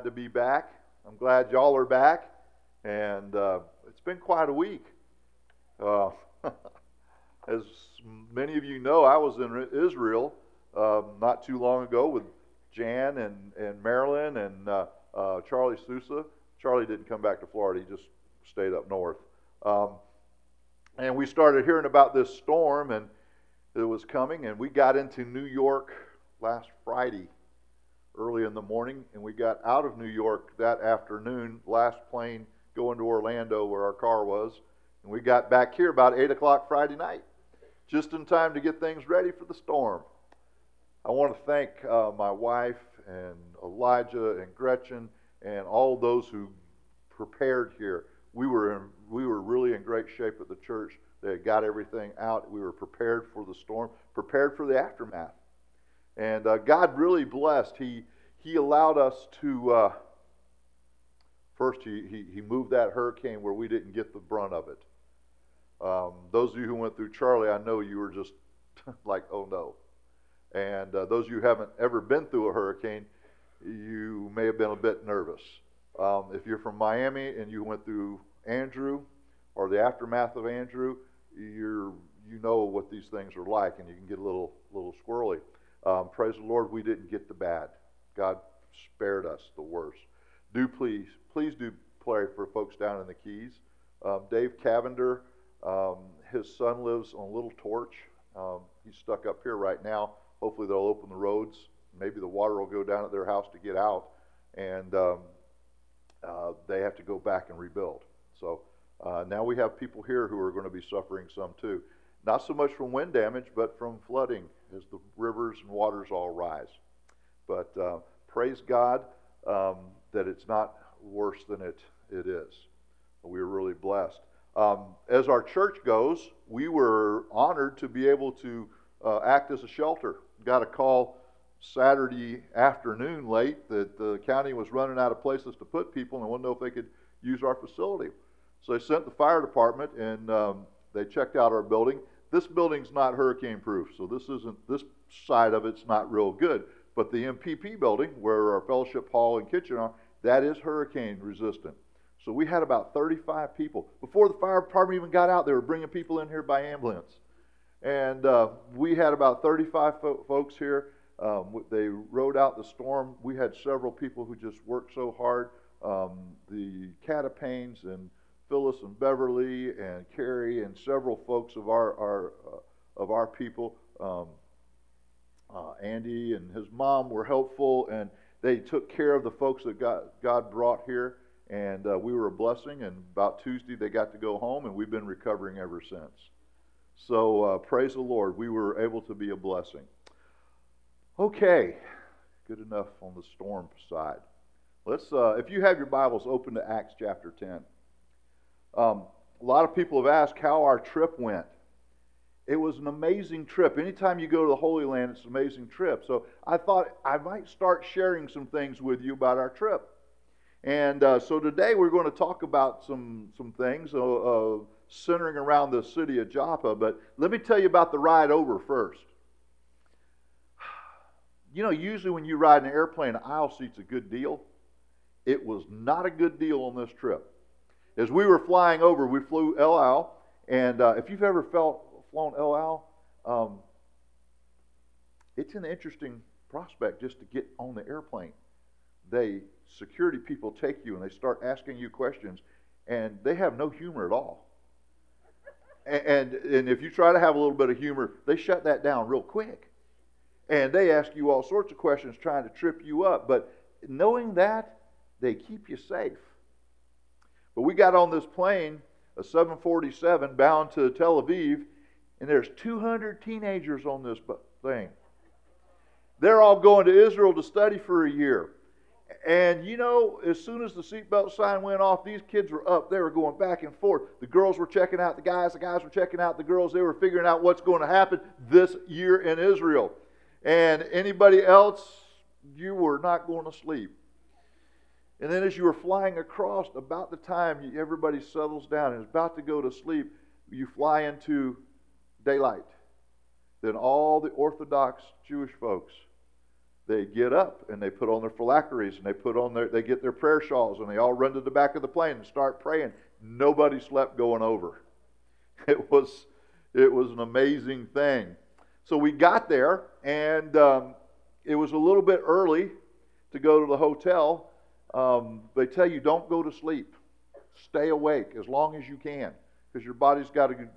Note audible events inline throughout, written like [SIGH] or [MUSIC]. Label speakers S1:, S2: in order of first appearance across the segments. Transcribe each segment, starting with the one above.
S1: glad to be back. I'm glad y'all are back. And uh, it's been quite a week. Uh, [LAUGHS] as many of you know, I was in Israel um, not too long ago with Jan and, and Marilyn and uh, uh, Charlie Sousa. Charlie didn't come back to Florida, he just stayed up north. Um, and we started hearing about this storm and it was coming, and we got into New York last Friday early in the morning, and we got out of New York that afternoon, last plane going to Orlando where our car was, and we got back here about 8 o'clock Friday night, just in time to get things ready for the storm. I want to thank uh, my wife and Elijah and Gretchen and all those who prepared here. We were in, we were really in great shape at the church. They had got everything out. We were prepared for the storm, prepared for the aftermath. And uh, God really blessed. He, he allowed us to, uh, first, he, he, he moved that hurricane where we didn't get the brunt of it. Um, those of you who went through Charlie, I know you were just [LAUGHS] like, oh no. And uh, those of you who haven't ever been through a hurricane, you may have been a bit nervous. Um, if you're from Miami and you went through Andrew or the aftermath of Andrew, you're, you know what these things are like, and you can get a little, little squirrely. Um, praise the Lord, we didn't get the bad. God spared us the worst. Do please, please do pray for folks down in the Keys. Um, Dave Cavender, um, his son lives on Little Torch. Um, he's stuck up here right now. Hopefully they'll open the roads. Maybe the water will go down at their house to get out, and um, uh, they have to go back and rebuild. So uh, now we have people here who are going to be suffering some too. Not so much from wind damage, but from flooding as the rivers and waters all rise. But uh, praise God um, that it's not worse than it, it is. We are really blessed. Um, as our church goes, we were honored to be able to uh, act as a shelter. Got a call Saturday afternoon late that the county was running out of places to put people and wanted to know if they could use our facility. So they sent the fire department and um, they checked out our building. This building's not hurricane proof, so this isn't this side of it's not real good. But the MPP building, where our fellowship hall and kitchen are, that is hurricane resistant. So we had about 35 people. Before the fire department even got out, they were bringing people in here by ambulance. And uh, we had about 35 fo- folks here. Um, they rode out the storm. We had several people who just worked so hard. Um, the Catapanes and Phyllis and Beverly and Carrie and several folks of our, our uh, of our people. Um, uh, Andy and his mom were helpful, and they took care of the folks that God, God brought here, and uh, we were a blessing. And about Tuesday, they got to go home, and we've been recovering ever since. So uh, praise the Lord, we were able to be a blessing. Okay, good enough on the storm side. Let's, uh, if you have your Bibles, open to Acts chapter 10. Um, a lot of people have asked how our trip went. It was an amazing trip. Anytime you go to the Holy Land, it's an amazing trip. So I thought I might start sharing some things with you about our trip. And uh, so today we're going to talk about some, some things uh, uh, centering around the city of Joppa. But let me tell you about the ride over first. [SIGHS] You know, usually when you ride an airplane, aisle seat's a good deal. It was not a good deal on this trip. As we were flying over, we flew El Al, and uh, if you've ever felt flown El Al, um, it's an interesting prospect just to get on the airplane. They security people take you and they start asking you questions, and they have no humor at all. And, and, and if you try to have a little bit of humor, they shut that down real quick. And they ask you all sorts of questions trying to trip you up. But knowing that, they keep you safe. But we got on this plane, a 747, bound to Tel Aviv, and there's 200 teenagers on this thing. They're all going to Israel to study for a year. And you know, as soon as the seatbelt sign went off, these kids were up. They were going back and forth. The girls were checking out the guys, the guys were checking out the girls. They were figuring out what's going to happen this year in Israel. And anybody else, you were not going to sleep. And then as you were flying across, about the time everybody settles down and is about to go to sleep, you fly into daylight. Then all the Orthodox Jewish folks they get up and they put on their phylacteries and they put on their they get their prayer shawls and they all run to the back of the plane and start praying. Nobody slept going over. [LAUGHS] It was it was an amazing thing. So we got there and um, it was a little bit early to go to the hotel. Um, they tell you don't go to sleep. Stay awake as long as you can because your body's got to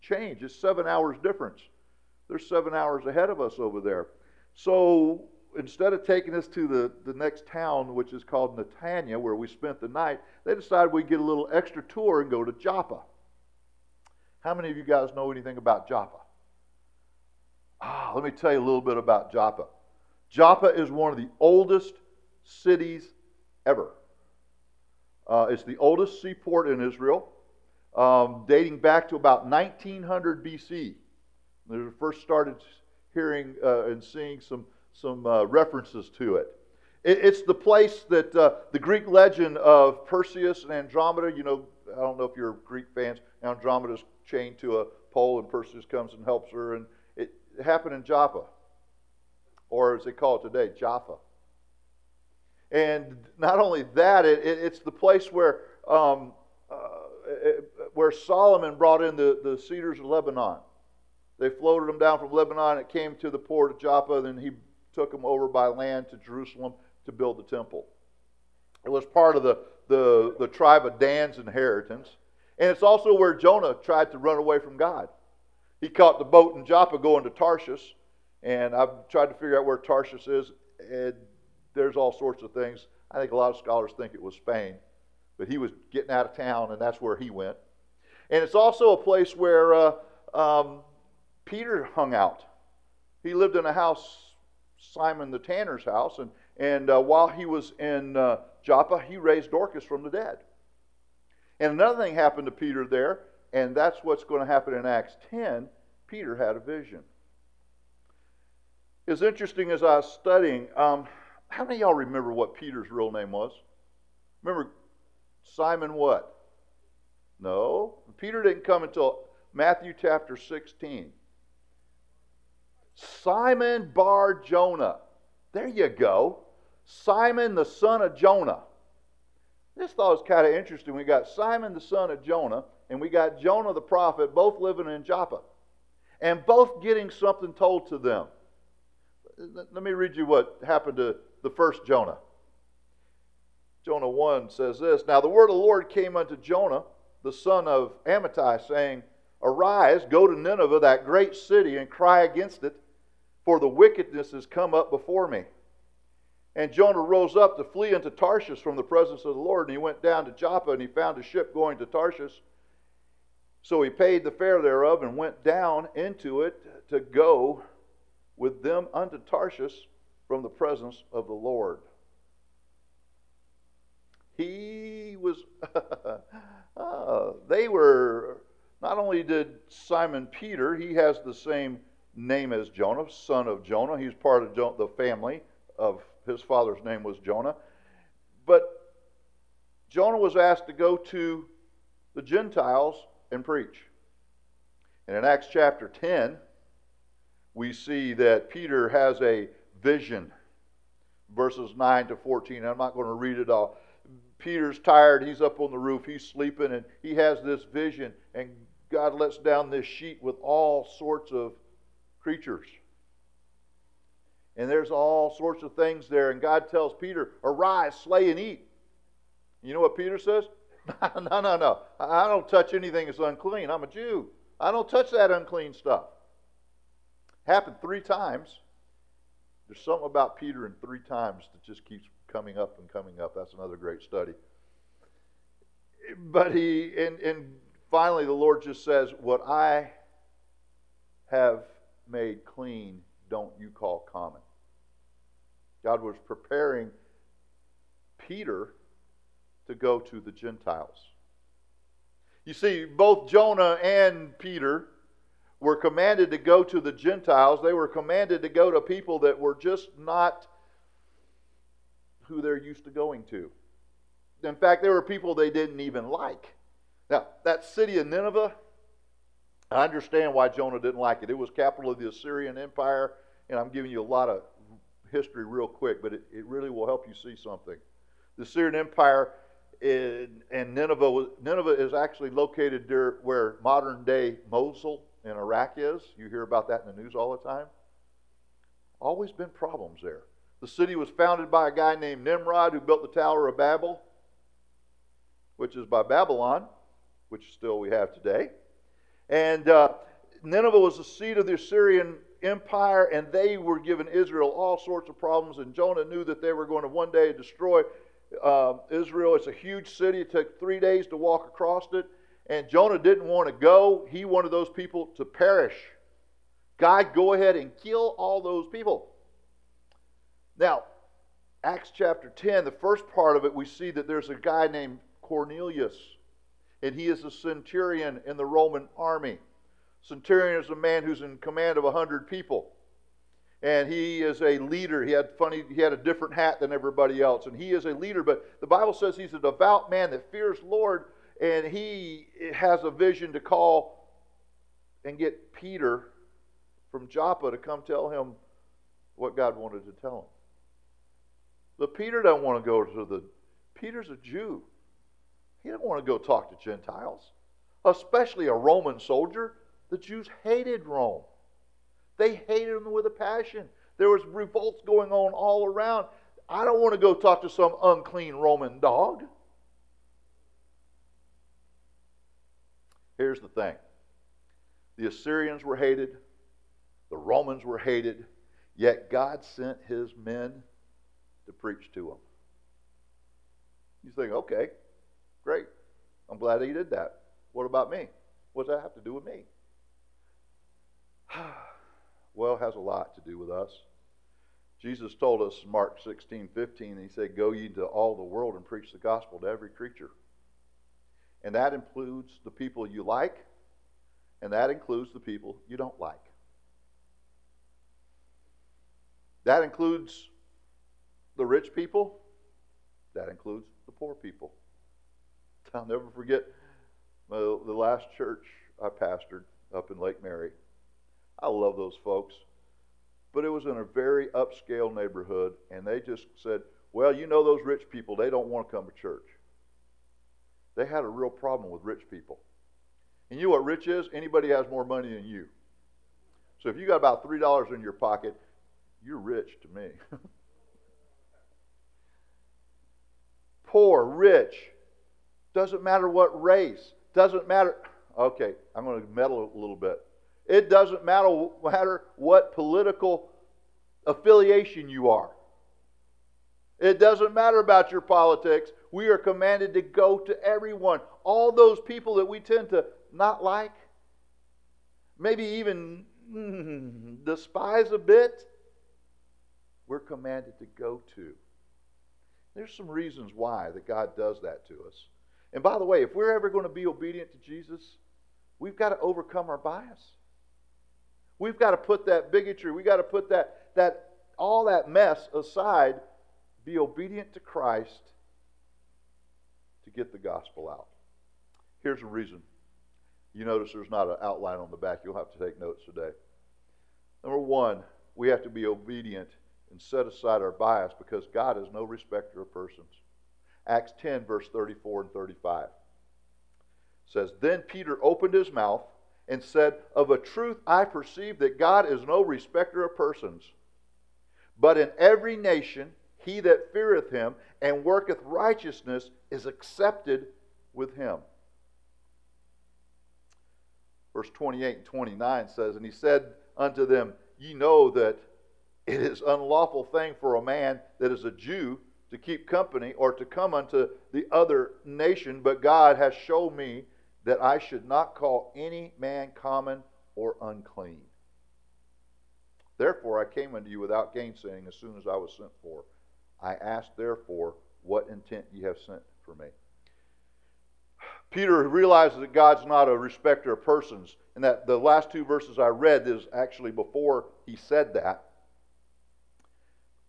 S1: change. It's seven hours difference. There's seven hours ahead of us over there. So instead of taking us to the, the next town, which is called Netanya, where we spent the night, they decided we'd get a little extra tour and go to Joppa. How many of you guys know anything about Joppa? Ah, let me tell you a little bit about Joppa. Joppa is one of the oldest cities ever. Uh, it's the oldest seaport in Israel, um, dating back to about 1900 BC. They first started hearing uh, and seeing some, some uh, references to it. it. It's the place that uh, the Greek legend of Perseus and Andromeda, you know, I don't know if you're Greek fans, Andromeda's chained to a pole and Perseus comes and helps her. And it happened in Joppa, or as they call it today, Jaffa. And not only that, it, it, it's the place where, um, uh, it, where Solomon brought in the, the cedars of Lebanon. They floated them down from Lebanon. It came to the port of Joppa. Then he took them over by land to Jerusalem to build the temple. It was part of the, the, the tribe of Dan's inheritance. And it's also where Jonah tried to run away from God. He caught the boat in Joppa going to Tarshish. And I've tried to figure out where Tarshish is. And there's all sorts of things. I think a lot of scholars think it was Spain. But he was getting out of town, and that's where he went. And it's also a place where uh, um, Peter hung out. He lived in a house, Simon the tanner's house, and, and uh, while he was in uh, Joppa, he raised Dorcas from the dead. And another thing happened to Peter there, and that's what's going to happen in Acts 10. Peter had a vision. It's interesting as I was studying, um, how many of y'all remember what Peter's real name was? Remember Simon what? No. Peter didn't come until Matthew chapter 16. Simon Bar Jonah. There you go. Simon the son of Jonah. This thought was kind of interesting. We got Simon the son of Jonah, and we got Jonah the prophet, both living in Joppa, and both getting something told to them. Let me read you what happened to the first Jonah. Jonah 1 says this Now the word of the Lord came unto Jonah, the son of Amittai, saying, Arise, go to Nineveh, that great city, and cry against it for the wickedness has come up before me. And Jonah rose up to flee into Tarshish from the presence of the Lord, and he went down to Joppa, and he found a ship going to Tarshish. So he paid the fare thereof and went down into it to go with them unto Tarshish from the presence of the Lord. He was, uh, [LAUGHS] they were, not only did Simon Peter, he has the same name as Jonah, son of Jonah. He's part of the family of his father's name was Jonah. But Jonah was asked to go to the Gentiles and preach. And in Acts chapter 10, we see that Peter has a vision, verses 9 to 14. I'm not going to read it all. Peter's tired. He's up on the roof. He's sleeping, and he has this vision. And God lets down this sheet with all sorts of creatures. And there's all sorts of things there. And God tells Peter, Arise, slay, and eat. You know what Peter says? [LAUGHS] no, no, no. I don't touch anything that's unclean. I'm a Jew. I don't touch that unclean stuff. Happened three times. There's something about Peter in three times that just keeps coming up and coming up. That's another great study. But he, and, and finally, the Lord just says, What I have made clean, don't you call common. God was preparing Peter to go to the Gentiles. You see, both Jonah and Peter were commanded to go to the Gentiles. They were commanded to go to people that were just not who they're used to going to. In fact, there were people they didn't even like. Now, that city of Nineveh, I understand why Jonah didn't like it. It was capital of the Assyrian Empire, and I'm giving you a lot of history real quick, but it, it really will help you see something. The Assyrian Empire in, and Nineveh, Nineveh is actually located there where modern day Mosul in Iraq is. You hear about that in the news all the time. Always been problems there. The city was founded by a guy named Nimrod who built the Tower of Babel, which is by Babylon, which still we have today. And uh, Nineveh was the seat of the Assyrian Empire, and they were giving Israel all sorts of problems. And Jonah knew that they were going to one day destroy uh, Israel. It's a huge city. It took three days to walk across it. And Jonah didn't want to go. He wanted those people to perish. God, go ahead and kill all those people. Now, Acts chapter 10, the first part of it, we see that there's a guy named Cornelius, and he is a centurion in the Roman army. Centurion is a man who's in command of a hundred people. And he is a leader. He had funny, he had a different hat than everybody else. And he is a leader, but the Bible says he's a devout man that fears Lord, and he has a vision to call and get Peter from Joppa to come tell him what God wanted to tell him. But Peter doesn't want to go to the Peter's a Jew. He didn't want to go talk to Gentiles, especially a Roman soldier. The Jews hated Rome. They hated them with a passion. There was revolts going on all around. I don't want to go talk to some unclean Roman dog. Here's the thing the Assyrians were hated, the Romans were hated, yet God sent his men to preach to them. You think, okay, great. I'm glad he did that. What about me? What does that have to do with me? [SIGHS] well, it has a lot to do with us. Jesus told us in Mark 16, 15, he said, Go ye to all the world and preach the gospel to every creature. And that includes the people you like, and that includes the people you don't like. That includes the rich people, that includes the poor people. I'll never forget uh, the last church I pastored up in Lake Mary. I love those folks. But it was in a very upscale neighborhood, and they just said, Well, you know those rich people, they don't want to come to church. They had a real problem with rich people. And you know what rich is? Anybody has more money than you. So if you got about $3 in your pocket, you're rich to me. [LAUGHS] Poor, rich, doesn't matter what race, doesn't matter. Okay, I'm going to meddle a little bit. It doesn't matter, matter what political affiliation you are. It doesn't matter about your politics. We are commanded to go to everyone. All those people that we tend to not like, maybe even mm, despise a bit, we're commanded to go to. There's some reasons why that God does that to us. And by the way, if we're ever going to be obedient to Jesus, we've got to overcome our bias. We've got to put that bigotry, we've got to put that, that all that mess aside, be obedient to Christ to get the gospel out. Here's a reason. You notice there's not an outline on the back. You'll have to take notes today. Number one, we have to be obedient and set aside our bias because God is no respecter of persons. Acts 10, verse 34 and 35 says, Then Peter opened his mouth and said, Of a truth I perceive that God is no respecter of persons, but in every nation he that feareth him and worketh righteousness is accepted with him. Verse 28 and 29 says, And he said unto them, Ye know that it is unlawful thing for a man that is a Jew to keep company or to come unto the other nation, but God has shown me that I should not call any man common or unclean. Therefore I came unto you without gainsaying as soon as I was sent for. I ask, therefore what intent you have sent for me. Peter realizes that God's not a respecter of persons, and that the last two verses I read is actually before he said that.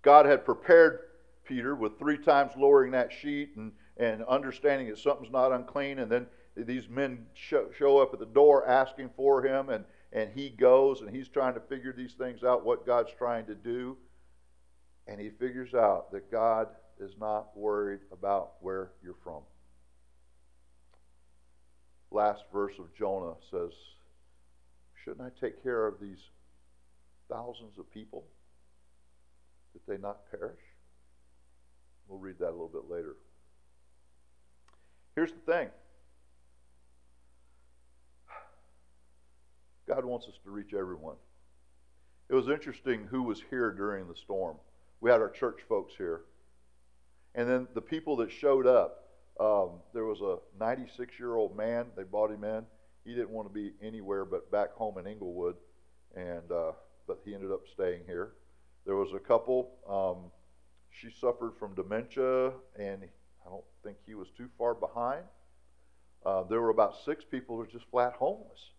S1: God had prepared Peter with three times lowering that sheet and, and understanding that something's not unclean. And then these men show, show up at the door asking for him, and, and he goes and he's trying to figure these things out, what God's trying to do. And he figures out that God is not worried about where you're from. Last verse of Jonah says, Shouldn't I take care of these thousands of people that they not perish? We'll read that a little bit later. Here's the thing God wants us to reach everyone. It was interesting who was here during the storm. We had our church folks here. And then the people that showed up, um, there was a 96 year old man. They brought him in. He didn't want to be anywhere but back home in Englewood, and uh, but he ended up staying here. There was a couple. Um, she suffered from dementia, and I don't think he was too far behind. Uh, there were about six people who were just flat homeless.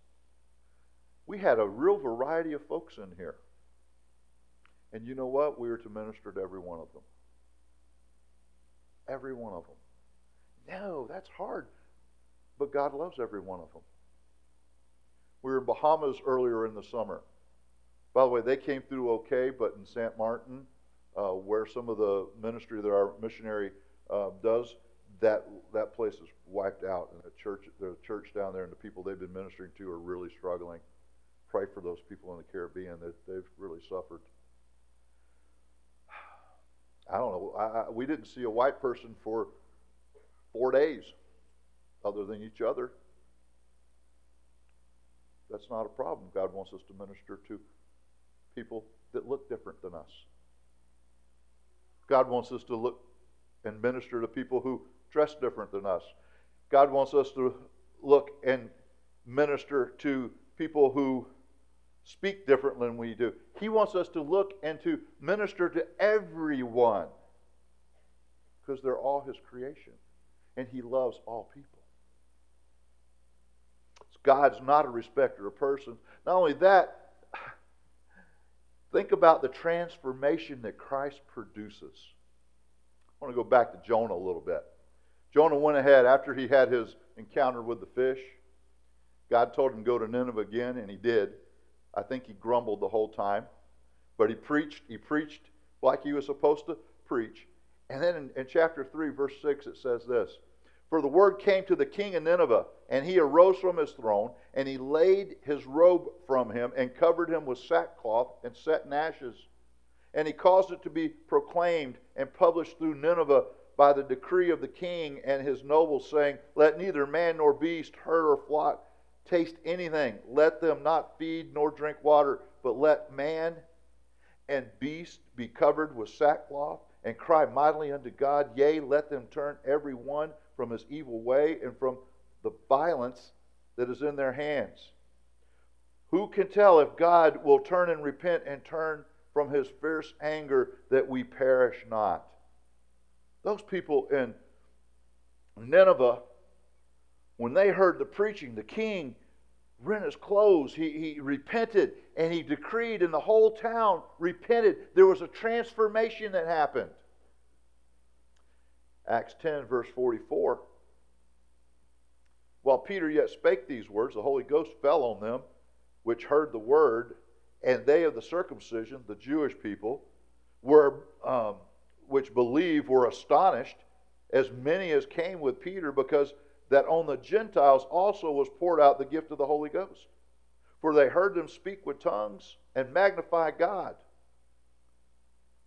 S1: We had a real variety of folks in here. And you know what? We are to minister to every one of them. Every one of them. No, that's hard. But God loves every one of them. We were in Bahamas earlier in the summer. By the way, they came through okay, but in St. Martin, uh, where some of the ministry that our missionary uh, does, that that place is wiped out, and the church, the church down there, and the people they've been ministering to are really struggling. Pray for those people in the Caribbean that they've really suffered. I don't know. I, I, we didn't see a white person for four days, other than each other. That's not a problem. God wants us to minister to people that look different than us. God wants us to look and minister to people who dress different than us. God wants us to look and minister to people who speak different than we do. He wants us to look and to minister to everyone because they're all His creation and He loves all people. God's not a respecter of persons. Not only that, [SIGHS] think about the transformation that Christ produces. I want to go back to Jonah a little bit. Jonah went ahead after he had his encounter with the fish. God told him to go to Nineveh again, and he did. I think he grumbled the whole time, but he preached. He preached like he was supposed to preach. And then in, in chapter 3, verse 6, it says this For the word came to the king of Nineveh, and he arose from his throne, and he laid his robe from him, and covered him with sackcloth, and set in ashes. And he caused it to be proclaimed and published through Nineveh by the decree of the king and his nobles, saying, Let neither man nor beast, herd or flock taste anything. Let them not feed nor drink water, but let man and beast be covered with sackcloth and cry mightily unto God. Yea, let them turn every one from his evil way and from the violence that is in their hands. Who can tell if God will turn and repent and turn from his fierce anger that we perish not? Those people in Nineveh, when they heard the preaching, the king rent his clothes. He, he repented and he decreed, and the whole town repented. There was a transformation that happened. Acts 10, verse 44. While Peter yet spake these words, the Holy Ghost fell on them which heard the word, and they of the circumcision, the Jewish people, were um, which believe were astonished, as many as came with Peter, because that on the Gentiles also was poured out the gift of the Holy Ghost. For they heard them speak with tongues and magnify God.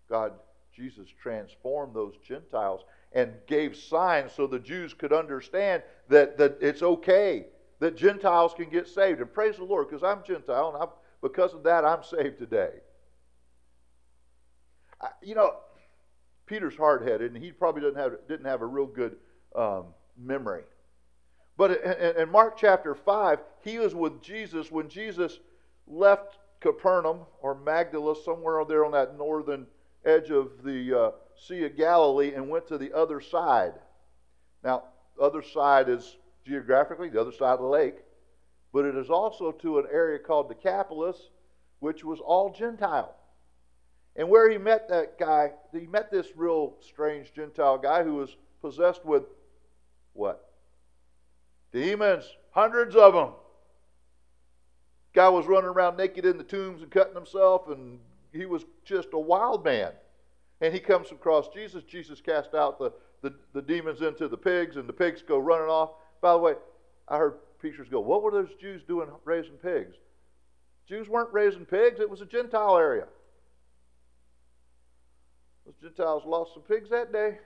S1: God, Jesus transformed those Gentiles and gave signs so the Jews could understand that, that it's okay that Gentiles can get saved. And praise the Lord, because I'm Gentile, and I'm, because of that, I'm saved today. I, you know, Peter's hard headed, and he probably didn't have, didn't have a real good um, memory. But in, Mark chapter 5, he was with Jesus when Jesus left Capernaum or Magdala, somewhere there on that northern edge of the uh, Sea of Galilee, and went to the other side. Now, other side is geographically the other side of the lake, but it is also to an area called Decapolis, which was all Gentile. And where he met that guy, he met this real strange Gentile guy who was possessed with what? Demons, hundreds of them. Guy was running around naked in the tombs and cutting himself, and he was just a wild man. And he comes across Jesus. Jesus cast out the, the, the demons into the pigs, and the pigs go running off. By the way, I heard preachers go, What were those Jews doing raising pigs? Jews weren't raising pigs, it was a Gentile area. Those Gentiles lost some pigs that day.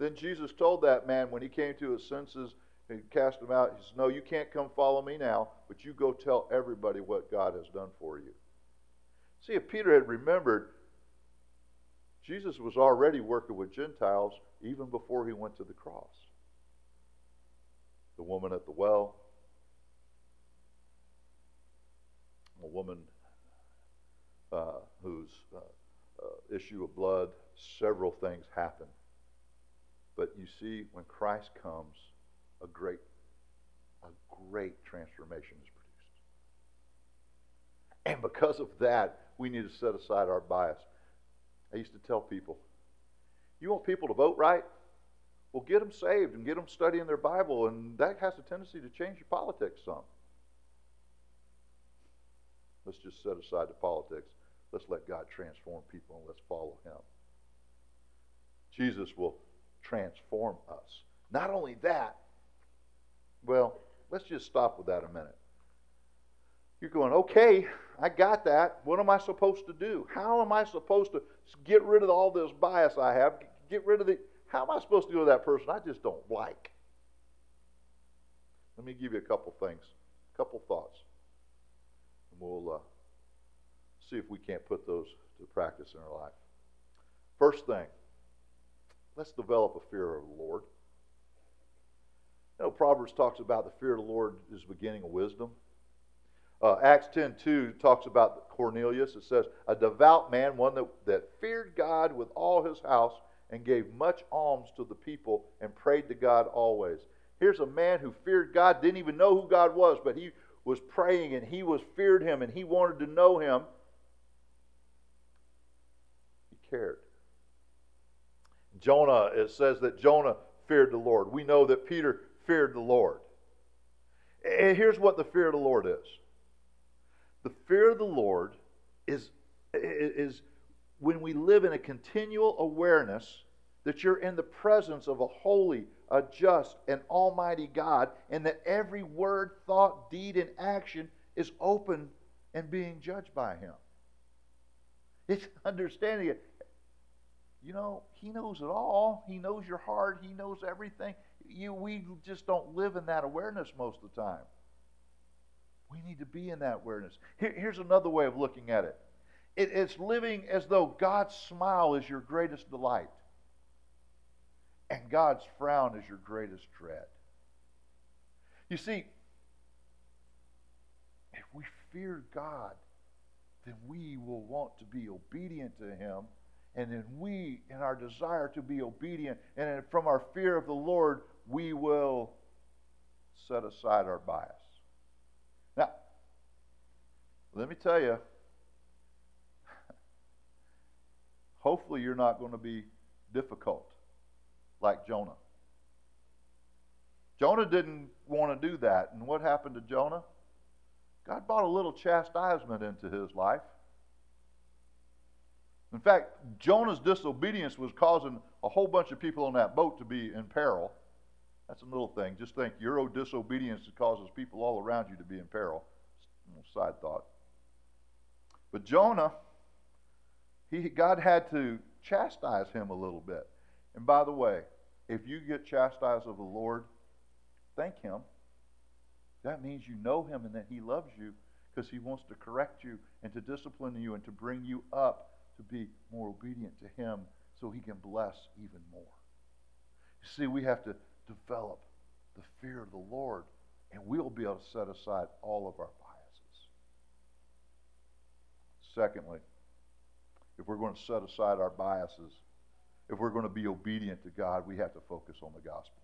S1: Then Jesus told that man when he came to his senses and cast him out, he says, No, you can't come follow me now, but you go tell everybody what God has done for you. See, if Peter had remembered, Jesus was already working with Gentiles even before he went to the cross. The woman at the well, a woman uh, whose uh, uh, issue of blood, several things happen. But you see, when Christ comes, a great, a great transformation is produced. And because of that, we need to set aside our bias. I used to tell people, you want people to vote right? Well, get them saved and get them studying their Bible, and that has a tendency to change your politics some. Let's just set aside the politics. Let's let God transform people and let's follow Him. Jesus will transform us. Not only that, well, let's just stop with that a minute. You're going, okay, I got that. What am I supposed to do? How am I supposed to get rid of all this bias I have? Get rid of the. How am I supposed to deal with that person I just don't like? Let me give you a couple things, a couple thoughts, and we'll uh, see if we can't put those to practice in our life. First thing, let's develop a fear of the Lord. You know, Proverbs talks about the fear of the Lord is the beginning of wisdom. Uh, Acts 10.2 talks about Cornelius. It says, a devout man, one that, that feared God with all his house and gave much alms to the people and prayed to God always. Here's a man who feared God, didn't even know who God was, but he was praying and he was feared him and he wanted to know him. He cared. Jonah, it says that Jonah feared the Lord. We know that Peter feared the Lord. And here's what the fear of the Lord is the fear of the Lord is, is when we live in a continual awareness that you're in the presence of a holy, a just, and almighty God, and that every word, thought, deed, and action is open and being judged by Him. It's [LAUGHS] understanding it. You know, He knows it all. He knows your heart. He knows everything. You, we just don't live in that awareness most of the time. We need to be in that awareness. Here, here's another way of looking at it. it it's living as though God's smile is your greatest delight and God's frown is your greatest dread. You see, if we fear God, then we will want to be obedient to Him. And then we, in our desire to be obedient, and from our fear of the Lord, we will set aside our bias. Now, let me tell you, [LAUGHS] hopefully you're not going to be difficult like Jonah. Jonah didn't want to do that. And what happened to Jonah? God brought a little chastisement into his life. In fact, Jonah's disobedience was causing a whole bunch of people on that boat to be in peril. That's a little thing. Just think your disobedience causes people all around you to be in peril. Side thought. But Jonah, he, God had to chastise him a little bit. And by the way, if you get chastised of the Lord, thank Him. That means you know Him and that He loves you because He wants to correct you and to discipline you and to bring you up to be more obedient to Him so He can bless even more. You see, we have to develop the fear of the Lord, and we'll be able to set aside all of our biases. Secondly, if we're going to set aside our biases, if we're going to be obedient to God, we have to focus on the gospel.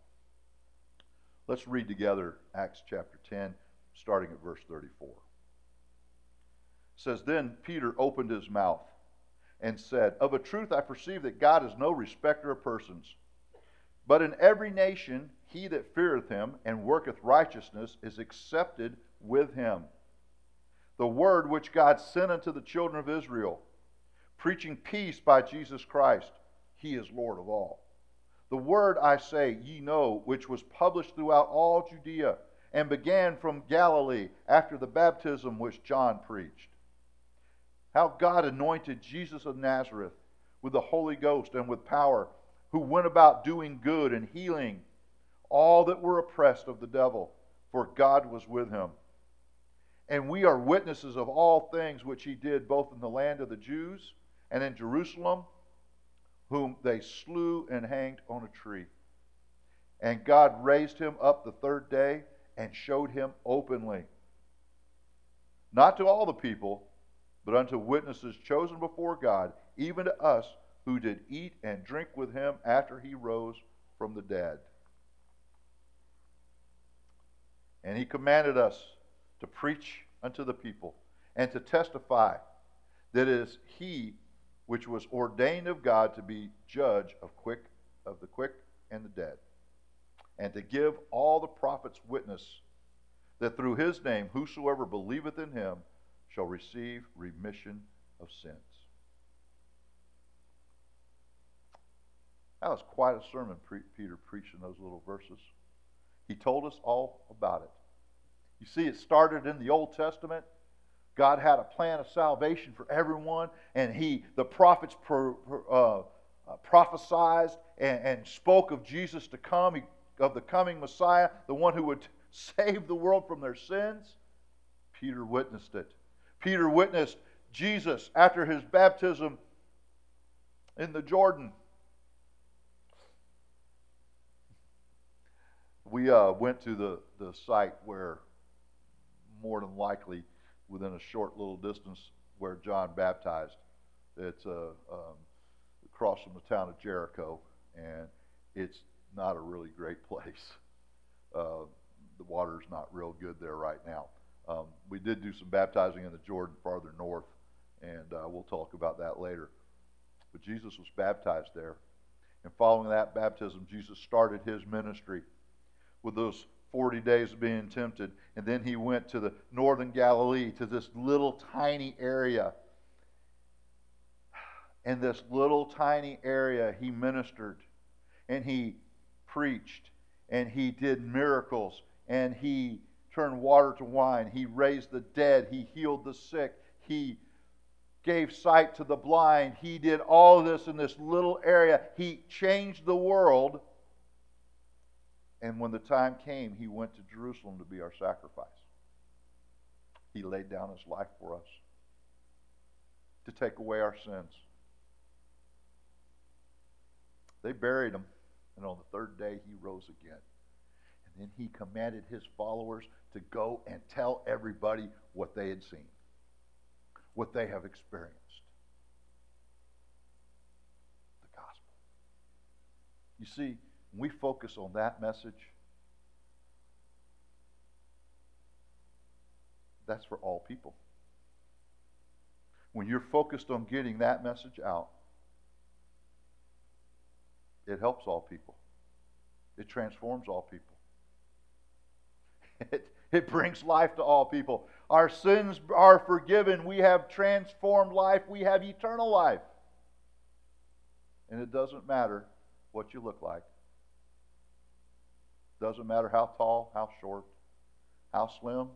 S1: Let's read together Acts chapter 10, starting at verse 34. It says, Then Peter opened his mouth and said, Of a truth I perceive that God is no respecter of persons. But in every nation he that feareth him and worketh righteousness is accepted with him. The word which God sent unto the children of Israel preaching peace by Jesus Christ. He is Lord of all. The word I say, ye know, which was published throughout all Judea and began from Galilee after the baptism which John preached. How God anointed Jesus of Nazareth with the Holy Ghost and with power, who went about doing good and healing all that were oppressed of the devil, for God was with him. And we are witnesses of all things which he did both in the land of the Jews and in Jerusalem, whom they slew and hanged on a tree. And God raised him up the third day and showed him openly. Not to all the people, but unto witnesses chosen before God, even to us who did eat and drink with him after he rose from the dead. And he commanded us to preach unto the people and to testify that it is he which was ordained of God to be judge of quick of the quick and the dead and to give all the prophets witness that through his name whosoever believeth in him shall receive remission of sins. That was quite a sermon pre- Peter preached in those little verses. He told us all about it. You see, it started in the Old Testament. God had a plan of salvation for everyone, and He, the prophets, pro, uh, uh, prophesied and, and, spoke of Jesus to come, he, of the coming Messiah, the one who would [LAUGHS] save the world from their sins. Peter witnessed it. Peter witnessed Jesus after his baptism in the Jordan. We uh, went to the, the site where more than likely within a short little distance where John baptized. It's uh, um, across from the town of Jericho, and it's not a really great [LAUGHS] place. Uh, the water's not real good there right now. Um, we did do some baptizing in the Jordan farther north, and uh, we'll talk about that later. But Jesus was baptized there. And following that baptism, Jesus started his ministry with those 40 days of being tempted. And then he went to the northern Galilee, to this little tiny area. In this little tiny area, he ministered and he preached and he did miracles and he turned water to wine. He raised the dead. He healed the sick. He gave sight to the blind. He did all this in this little area. He changed the world and when the time came, he went to Jerusalem to be our sacrifice. He laid down his life for us to take away our sins. They buried him, and on the third day, he rose again. Then he commanded his followers to go and tell everybody what they had seen, what they have experienced. The gospel. You see, when we focus on that message, that's for all people. When you're focused on getting that message out, it helps all people. It transforms all people. It, it brings life to all people. Our sins are forgiven. We have transformed life. We have eternal life. And it doesn't matter what you look like. Doesn't matter how tall, how short, how slim,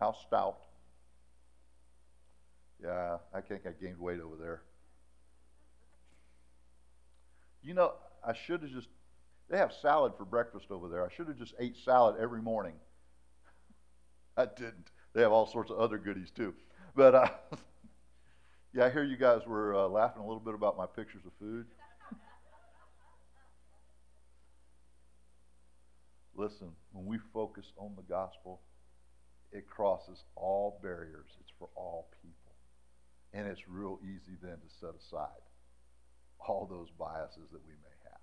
S1: how stout. Yeah, I think I gained weight over there. You know, I should have just, they have salad for breakfast over there. I should have just ate salad every morning. I didn't. They have all sorts of other goodies too. But uh, [LAUGHS] yeah, I hear you guys were uh, laughing a little bit about my pictures of food. [LAUGHS] Listen, when we focus on the gospel, it crosses all barriers. It's for all people. And it's real easy then to set aside all those biases that we may have.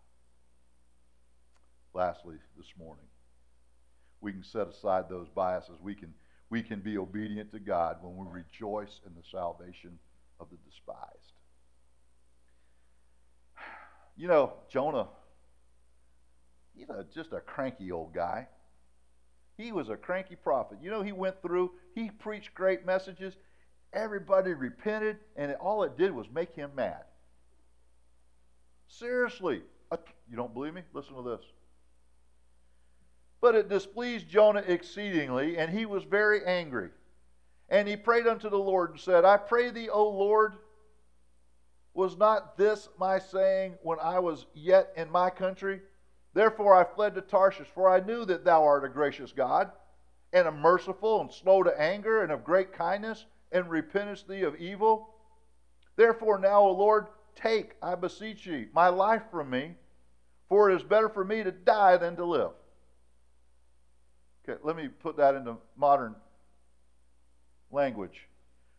S1: Lastly, this morning, we can set aside those biases. We can, we can be obedient to God when we rejoice in the salvation of the despised. [SIGHS] You know, Jonah he's a, just a cranky old guy. He was a cranky prophet. You know, he went through, he preached great messages, everybody repented, and it, all it did was make him mad. Seriously. You don't believe me? Listen to this. But it displeased Jonah exceedingly, and he was very angry. And he prayed unto the Lord and said, I pray thee, O Lord, was not this my saying when I was yet in my country? Therefore I fled to Tarshish, for I knew that thou art a gracious God, and a merciful, and slow to anger, and of great kindness, and repentest thee of evil. Therefore now, O Lord, take, I beseech thee, my life from me, for it is better for me to die than to live. Okay, let me put that into modern language.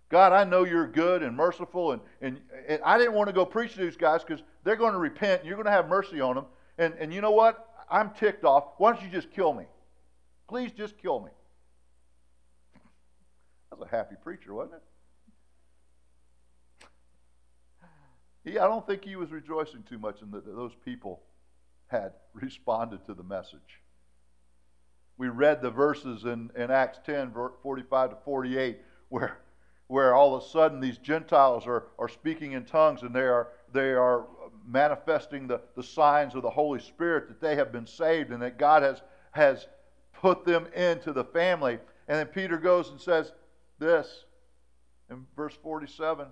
S1: God, I know you're good and merciful, and, and, and I didn't want to go preach to these guys because they're going to repent and you're going to have mercy on them. And, and you know what? I'm ticked off. Why don't you just kill me? Please just kill me. [LAUGHS] That was a happy preacher, wasn't it? Yeah, I don't think he was rejoicing too much in that those people had [LAUGHS] responded to the message. We read the verses in, in Acts 10, 45 to 48, where, where all of a sudden these Gentiles are, are speaking in tongues and they are, they are manifesting the, the signs of the Holy Spirit that they have been saved and that God has, has put them into the family. And then Peter goes and says this in verse 47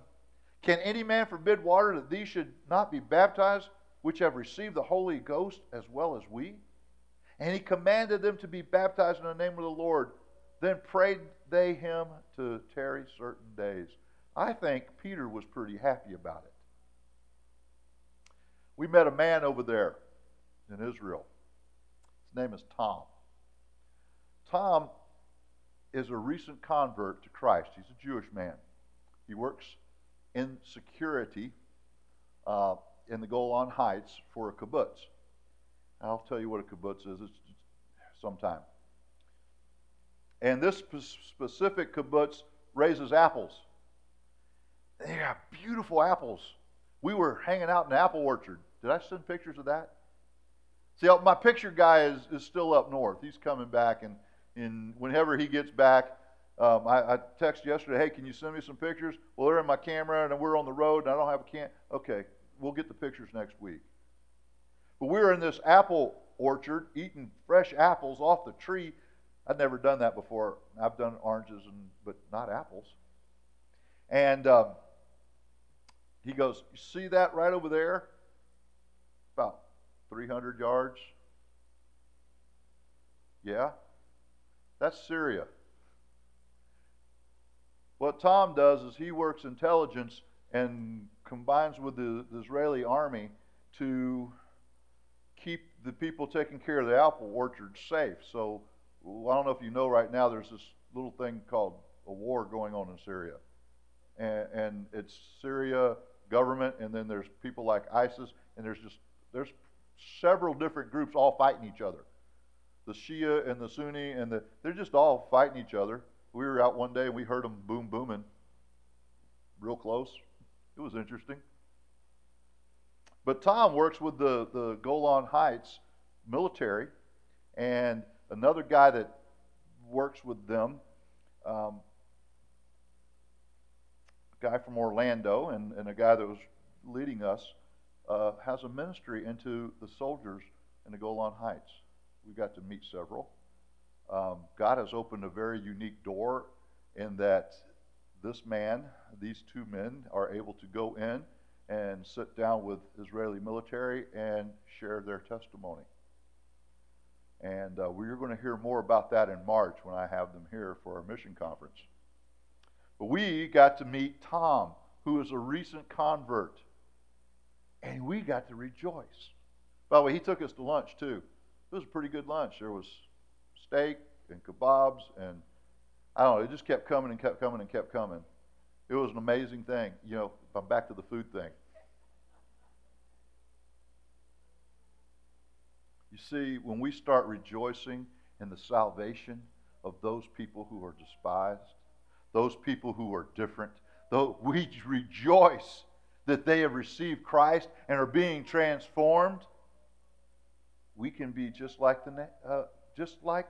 S1: Can any man forbid water that these should not be baptized, which have received the Holy Ghost as well as we? And he commanded them to be baptized in the name of the Lord. Then prayed they him to tarry certain days. I think Peter was pretty happy about it. We met a man over there in Israel. His name is Tom. Tom is a recent convert to Christ. He's a Jewish man. He works in security uh, in the Golan Heights for a kibbutz. I'll tell you what a kibbutz is it's sometime. And this specific kibbutz raises apples. They got beautiful apples. We were hanging out in an apple orchard. Did I send pictures of that? See, my picture guy is, is still up north. He's coming back, and, and whenever he gets back, um, I, I texted yesterday, hey, can you send me some pictures? Well, they're in my camera, and we're on the road, and I don't have a can. Okay, we'll get the pictures next week. But we were in this apple orchard eating fresh apples off the tree. I'd never done that before. I've done oranges, and, but not apples. And um, he goes, You see that right over there? About 300 yards. Yeah? That's Syria. What Tom does is he works intelligence and combines with the, the Israeli army to the people taking care of the apple orchard safe. So I don't know if you know right now, there's this little thing called a war going on in Syria. And, and it's Syria government, and then there's people like ISIS, and there's just there's several different groups all fighting each other. The Shia and the Sunni, and the, they're just all fighting each other. We were out one day and we heard them boom booming real close. It was interesting. But Tom works with the, the Golan Heights military, and another guy that works with them, um, a guy from Orlando, and, and a guy that was leading us, uh, has a ministry into the soldiers in the Golan Heights. We got to meet several. Um, God has opened a very unique door in that this man, these two men, are able to go in and sit down with Israeli military and share their testimony. And uh, we're going to hear more about that in March when I have them here for our mission conference. But we got to meet Tom, who is a recent convert, and we got to rejoice. By the way, he took us to lunch too. It was a pretty good lunch. There was steak and kebabs, and I don't know, it just kept coming and kept coming and kept coming. It was an amazing thing. You know, I'm back to the food thing. You see, when we start rejoicing in the salvation of those people who are despised, those people who are different, though we rejoice that they have received Christ and are being transformed, we can be just like the uh, just like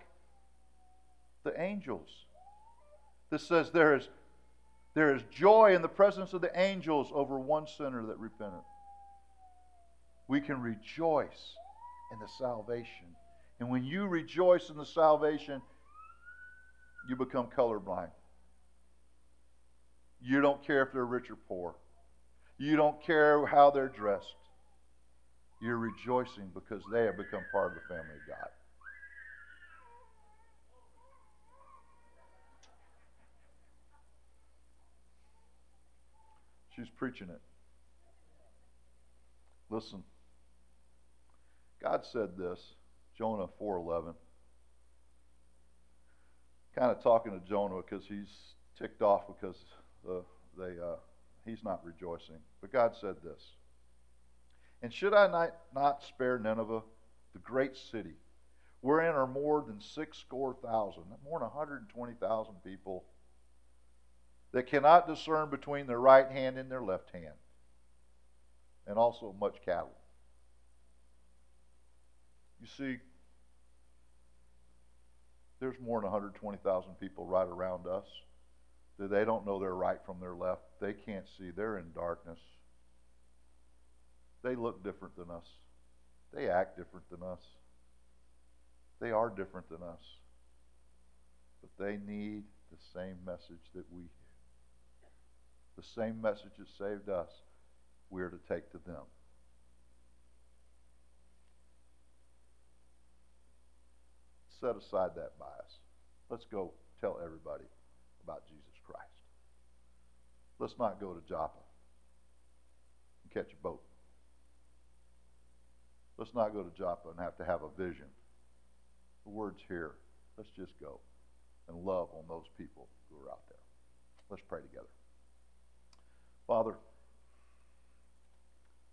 S1: the angels. This says there is There is joy in the presence of the angels over one sinner that repenteth. We can rejoice in the salvation. And when you rejoice in the salvation, you become colorblind. You don't care if they're rich or poor. You don't care how they're dressed. You're rejoicing because they have become part of the family of God. She's preaching it. Listen. God said this, Jonah 4:11. Kind of talking to Jonah because he's ticked off because uh, they uh, he's not rejoicing. But God said this. And should I not, not spare Nineveh, the great city, wherein are more than six score thousand, more than 120,000 people that cannot discern between their right hand and their left hand, and also much cattle. You see, there's more than 120,000 people right around us that they don't know their right from their left. They can't see. They're in darkness. They look different than us. They act different than us. They are different than us. But they need the same message that we the same message that saved us, we're to take to them. Set aside that bias. Let's go tell everybody about Jesus Christ. Let's not go to Joppa and catch a boat. Let's not go to Joppa and have to have a vision. The word's here. Let's just go and love on those people who are out there. Let's pray together. Father,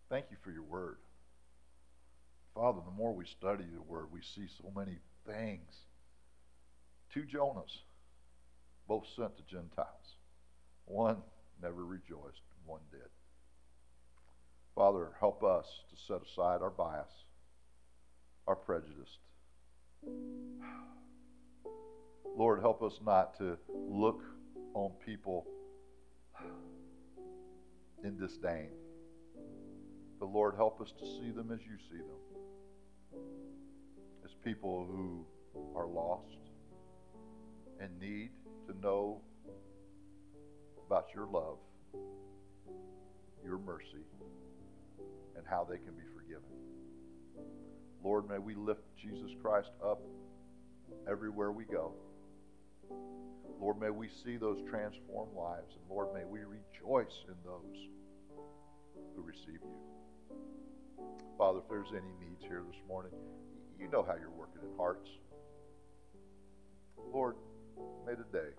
S1: thank you for your word. Father, the more we study the word, we see so many things. Two Jonahs, both sent to Gentiles. One never rejoiced, one did. Father, help us to set aside our bias, our prejudice. Lord, help us not to look on people in disdain. But Lord, help us to see them as you see them. People who are lost and need to know about your love, your mercy, and how they can be forgiven. Lord, may we lift Jesus Christ up everywhere we go. Lord, may we see those transformed lives. And Lord, may we rejoice in those who receive you. Father, if there's any needs here this morning, you know how you're working in hearts. Lord, may today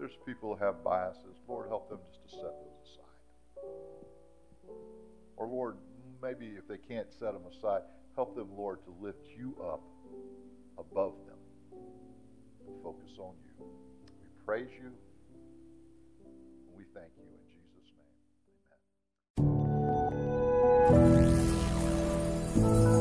S1: there's people who have biases. Lord, help them just to set those aside. Or, Lord, maybe if they can't set them aside, help them, Lord, to lift you up above them and focus on you. We praise you and we thank you in Jesus' name. Amen.